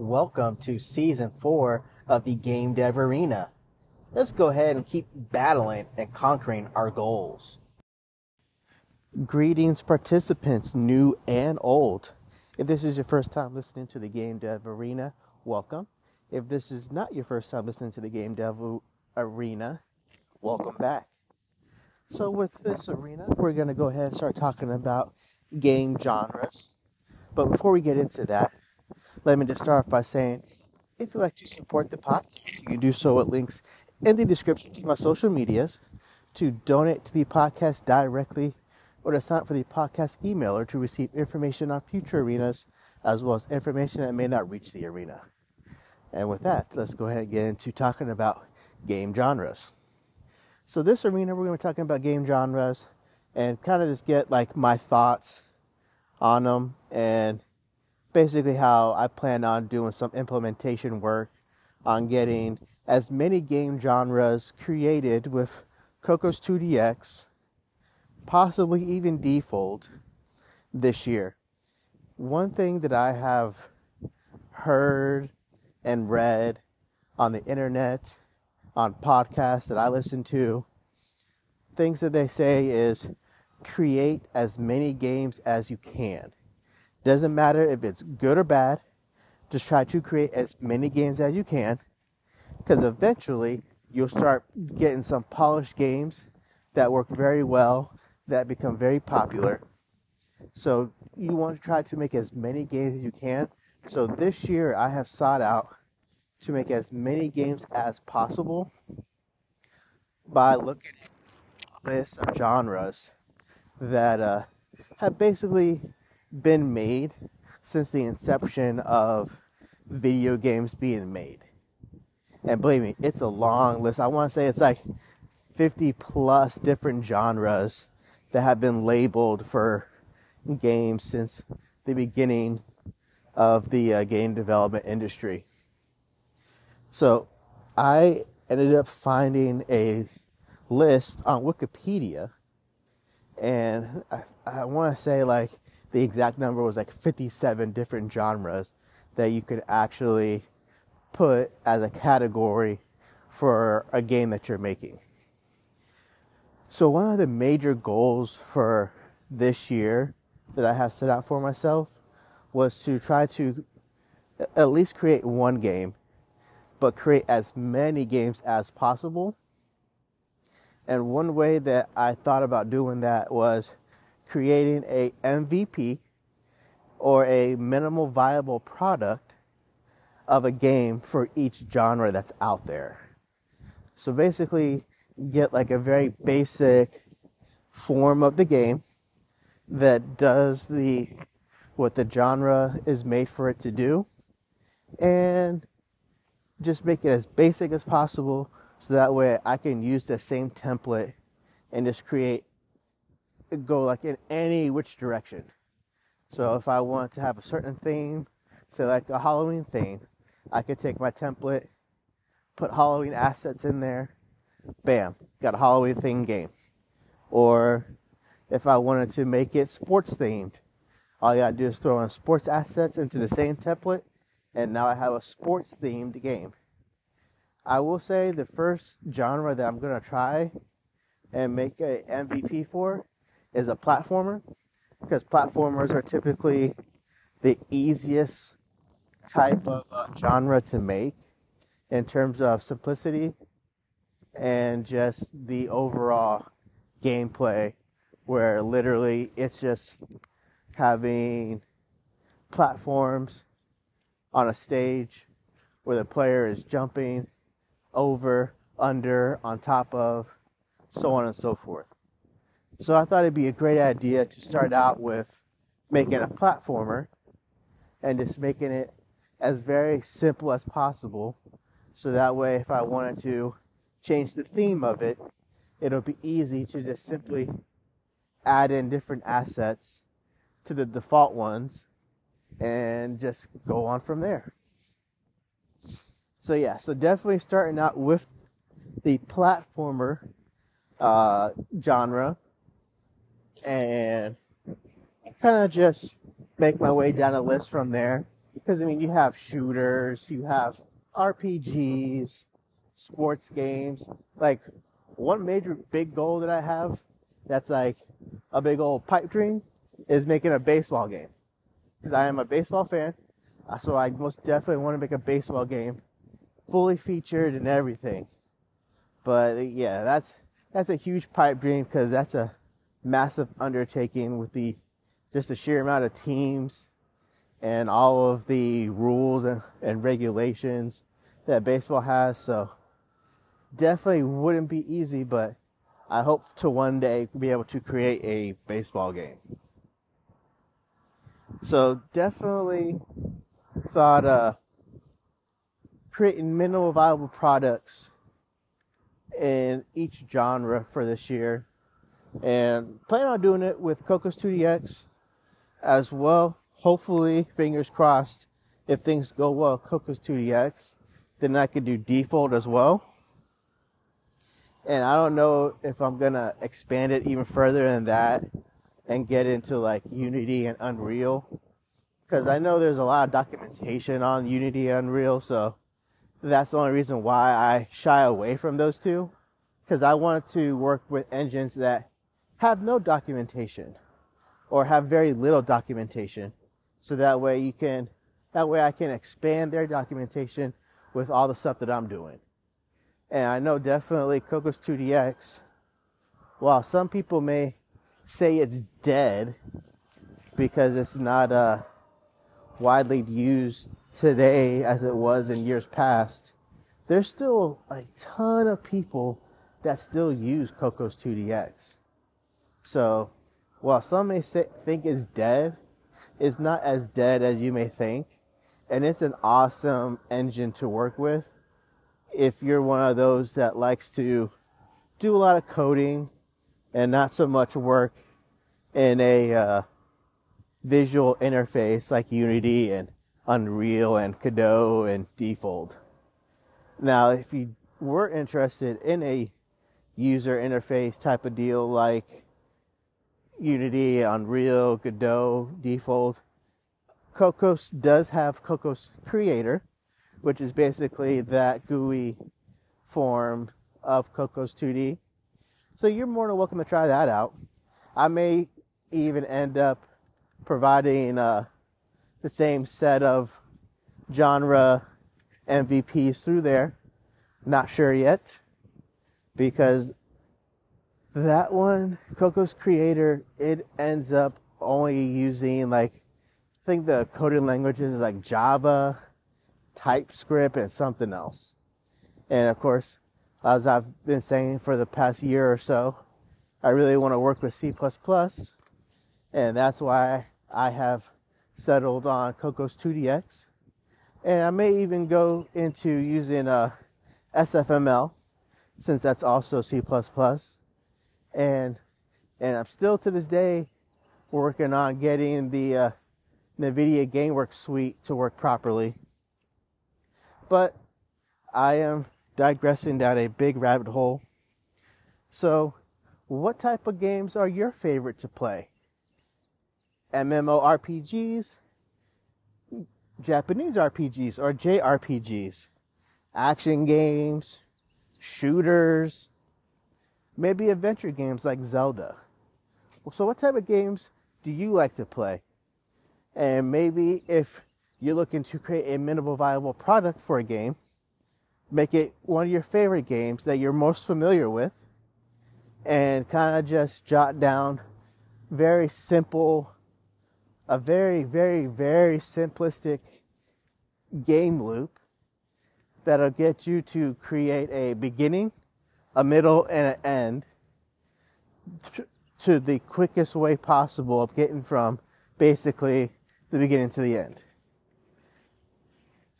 Welcome to season four of the Game Dev Arena. Let's go ahead and keep battling and conquering our goals. Greetings, participants, new and old. If this is your first time listening to the Game Dev Arena, welcome. If this is not your first time listening to the Game Dev Arena, welcome back. So, with this arena, we're going to go ahead and start talking about game genres. But before we get into that, let me just start off by saying if you'd like to support the podcast, you can do so at links in the description to my social medias, to donate to the podcast directly, or to sign up for the podcast emailer to receive information on future arenas, as well as information that may not reach the arena. And with that, let's go ahead and get into talking about game genres. So this arena, we're going to be talking about game genres and kind of just get like my thoughts on them and basically how I plan on doing some implementation work on getting as many game genres created with Cocos 2DX, possibly even Defold this year. One thing that I have heard and read on the internet, on podcasts that I listen to, things that they say is create as many games as you can. Doesn't matter if it's good or bad, just try to create as many games as you can because eventually you'll start getting some polished games that work very well, that become very popular. So you want to try to make as many games as you can. So this year I have sought out to make as many games as possible by looking at lists of genres that uh, have basically been made since the inception of video games being made. And believe me, it's a long list. I want to say it's like 50 plus different genres that have been labeled for games since the beginning of the uh, game development industry. So I ended up finding a list on Wikipedia and I, I want to say like the exact number was like 57 different genres that you could actually put as a category for a game that you're making. So one of the major goals for this year that I have set out for myself was to try to at least create one game, but create as many games as possible and one way that I thought about doing that was creating a MVP or a minimal viable product of a game for each genre that's out there. So basically, get like a very basic form of the game that does the what the genre is made for it to do and just make it as basic as possible so that way I can use the same template and just create, go like in any which direction. So if I want to have a certain theme, say like a Halloween theme, I could take my template, put Halloween assets in there, bam, got a Halloween theme game. Or if I wanted to make it sports themed, all you gotta do is throw in sports assets into the same template, and now I have a sports themed game. I will say the first genre that I'm gonna try and make a MVP for is a platformer because platformers are typically the easiest type of uh, genre to make in terms of simplicity and just the overall gameplay where literally it's just having platforms on a stage where the player is jumping over, under, on top of, so on and so forth. So I thought it'd be a great idea to start out with making a platformer and just making it as very simple as possible. So that way, if I wanted to change the theme of it, it'll be easy to just simply add in different assets to the default ones and just go on from there. So yeah, so definitely starting out with the platformer uh, genre and kind of just make my way down a list from there. Because I mean, you have shooters, you have RPGs, sports games. Like one major big goal that I have that's like a big old pipe dream is making a baseball game. Because I am a baseball fan. Uh, so I most definitely want to make a baseball game fully featured and everything. But yeah, that's that's a huge pipe dream because that's a massive undertaking with the just the sheer amount of teams and all of the rules and, and regulations that baseball has. So definitely wouldn't be easy, but I hope to one day be able to create a baseball game. So definitely thought uh, creating minimal viable products in each genre for this year and plan on doing it with Cocos 2DX as well. Hopefully, fingers crossed, if things go well, Cocos 2DX, then I could do Defold as well. And I don't know if I'm gonna expand it even further than that and get into like Unity and Unreal. Cause I know there's a lot of documentation on Unity and Unreal, so that's the only reason why I shy away from those two. Cause I wanted to work with engines that have no documentation or have very little documentation. So that way you can, that way I can expand their documentation with all the stuff that I'm doing. And I know definitely Cocos 2DX, while some people may say it's dead because it's not uh, widely used today as it was in years past, there's still a ton of people that still use Cocos 2DX. So, while some may say, think it's dead, it's not as dead as you may think. And it's an awesome engine to work with if you're one of those that likes to do a lot of coding and not so much work in a uh, visual interface like Unity and Unreal and Godot and Defold. Now, if you were interested in a user interface type of deal like Unity, Unreal, Godot, Defold, Cocos does have Cocos Creator, which is basically that GUI form of Cocos 2D. So you're more than welcome to try that out. I may even end up providing uh, the same set of genre MVPs through there. Not sure yet because that one, Cocos Creator, it ends up only using like, I think the coding languages is like Java, TypeScript, and something else. And of course, as I've been saying for the past year or so, I really want to work with C++, and that's why I have settled on Cocos 2DX. And I may even go into using uh, SFML, since that's also C++. And and I'm still to this day working on getting the uh, NVIDIA GameWorks suite to work properly. But I am digressing down a big rabbit hole. So, what type of games are your favorite to play? MMORPGs, Japanese RPGs or JRPGs, action games, shooters, maybe adventure games like Zelda. So, what type of games do you like to play? And maybe if you're looking to create a minimal viable product for a game, make it one of your favorite games that you're most familiar with, and kind of just jot down very simple, a very, very, very simplistic game loop that'll get you to create a beginning, a middle, and an end to the quickest way possible of getting from basically the beginning to the end.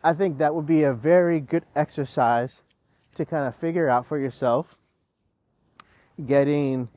I think that would be a very good exercise to kind of figure out for yourself getting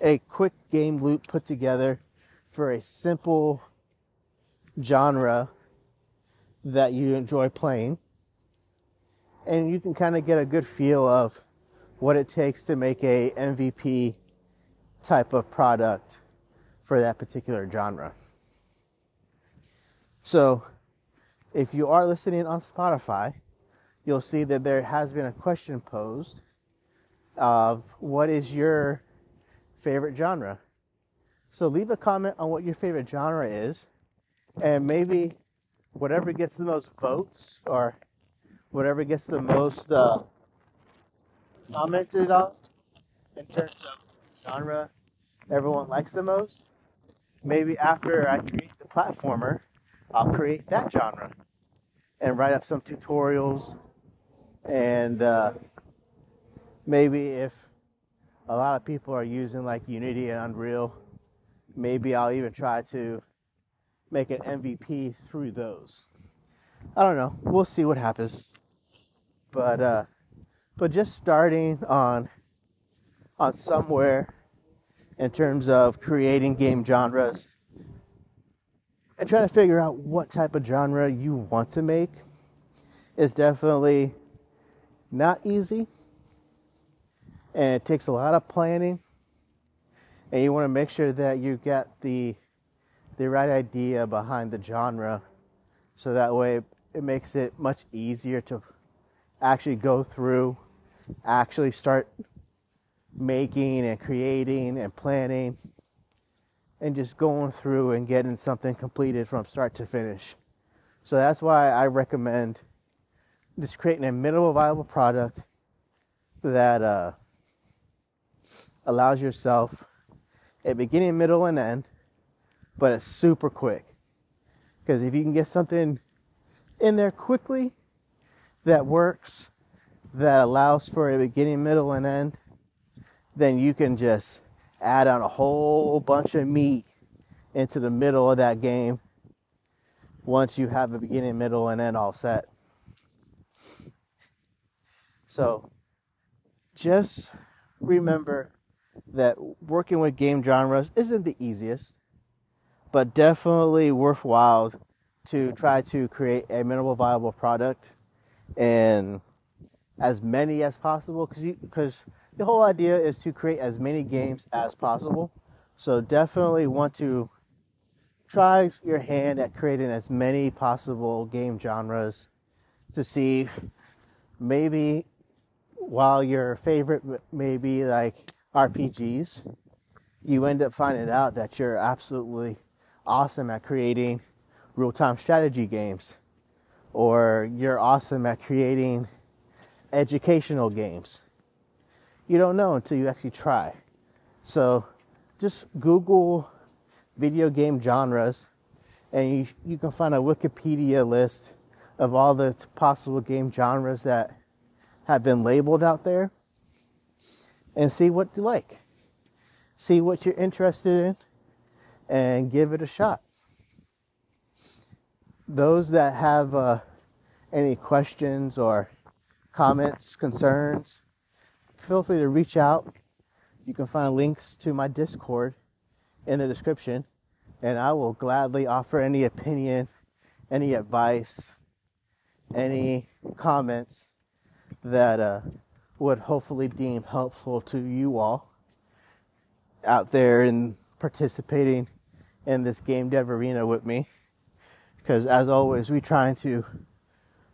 a quick game loop put together for a simple genre that you enjoy playing. And you can kind of get a good feel of what it takes to make a MVP type of product for that particular genre. So, if you are listening on Spotify, you'll see that there has been a question posed of what is your favorite genre. So leave a comment on what your favorite genre is, and maybe whatever gets the most votes or whatever gets the most uh, commented on in terms of genre everyone likes the most. Maybe after I create the platformer, I'll create that genre and write up some tutorials and uh, maybe if a lot of people are using like Unity and Unreal, maybe I'll even try to make an MVP through those. I don't know. We'll see what happens. But uh, but just starting on on somewhere in terms of creating game genres and trying to figure out what type of genre you want to make is definitely not easy. And it takes a lot of planning. And you want to make sure that you get the the right idea behind the genre. So that way it makes it much easier to actually go through actually start making and creating and planning and just going through and getting something completed from start to finish. So that's why I recommend just creating a minimal viable product that uh, allows yourself a beginning, middle, and end, but it's super quick. Because if you can get something in there quickly that works, that allows for a beginning, middle, and end, then you can just add on a whole bunch of meat into the middle of that game once you have a beginning, middle, and end all set. So just remember that working with game genres isn't the easiest, but definitely worthwhile to try to create a minimal viable product and as many as possible because because the whole idea is to create as many games as possible. So definitely want to try your hand at creating as many possible game genres to see maybe while your favorite may be like RPGs, you end up finding out that you're absolutely awesome at creating real time strategy games, or you're awesome at creating educational games you don't know until you actually try. So just Google video game genres and you, you can find a Wikipedia list of all the possible game genres that have been labeled out there and see what you like. See what you're interested in and give it a shot. Those that have uh, any questions or comments, concerns, feel free to reach out. You can find links to my Discord in the description, and I will gladly offer any opinion, any advice, any comments that uh, would hopefully deem helpful to you all out there in participating in this game dev arena with me. Because as always, we're trying to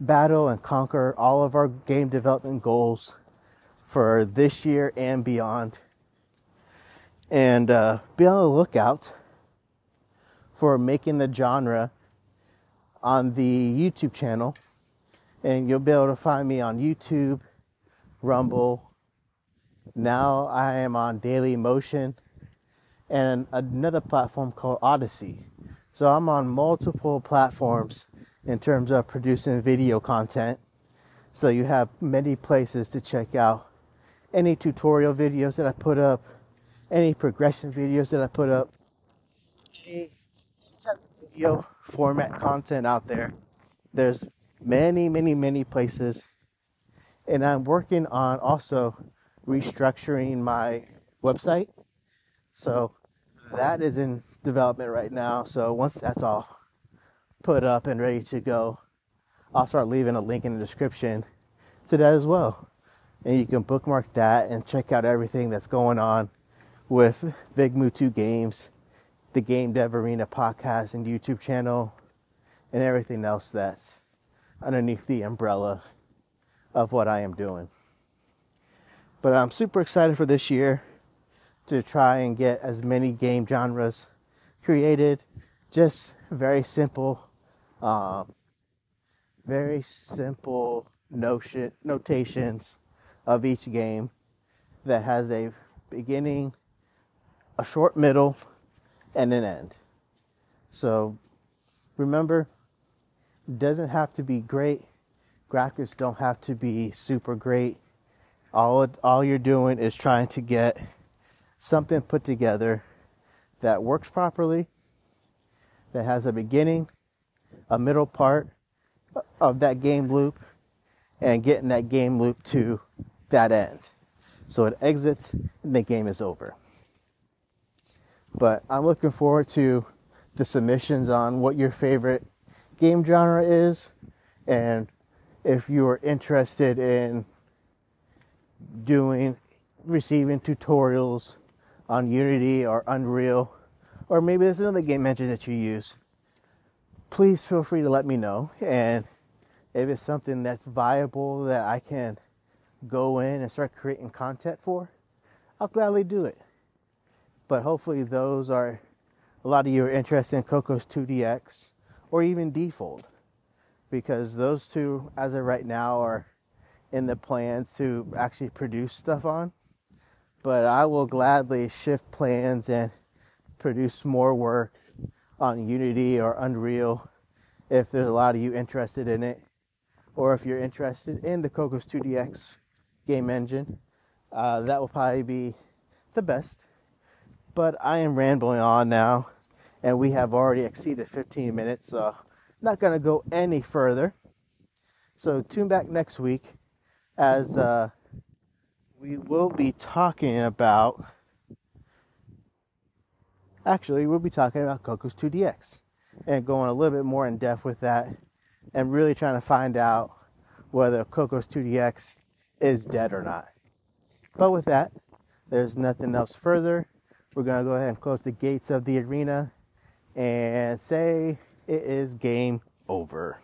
battle and conquer all of our game development goals for this year and beyond. And uh, be on the lookout for making the genre on the YouTube channel. And you'll be able to find me on YouTube, Rumble. Now I am on Daily Motion and another platform called Odysee. So I'm on multiple platforms in terms of producing video content. So you have many places to check out any tutorial videos that I put up, any progression videos that I put up, any type of video format content out there. There's many, many, many places. And I'm working on also restructuring my website. So that is in development right now. So once that's all put up and ready to go, I'll start leaving a link in the description to that as well and you can bookmark that and check out everything that's going on with Vigmu 2 Games, the Game Dev Arena podcast and YouTube channel, and everything else that's underneath the umbrella of what I am doing. But I'm super excited for this year to try and get as many game genres created. Just very simple, um, very simple notion notations of each game that has a beginning, a short middle, and an end. So remember, doesn't have to be great. Graphics don't have to be super great. All all you're doing is trying to get something put together that works properly, that has a beginning, a middle part of that game loop, and getting that game loop to that end. So it exits and the game is over. But I'm looking forward to the submissions on what your favorite game genre is and if you're interested in doing receiving tutorials on Unity or Unreal, or maybe there's another game engine that you use, please feel free to let me know. And if it's something that's viable that I can go in and start creating content for, I'll gladly do it. But hopefully, those are a lot of you are interested in Cocos 2DX or even Defold, because those two, as of right now, are in the plans to actually produce stuff on but I will gladly shift plans and produce more work on Unity or Unreal if there's a lot of you interested in it, or if you're interested in the Cocos 2DX game engine. Uh, that will probably be the best. But I am rambling on now, and we have already exceeded 15 minutes, so I'm not going to go any further. So tune back next week as. Uh, we will be talking about. Actually, we'll be talking about Cocos 2DX and going a little bit more in depth with that and really trying to find out whether Cocos 2DX is dead or not. But with that, there's nothing else further. We're going to go ahead and close the gates of the arena and say it is game over.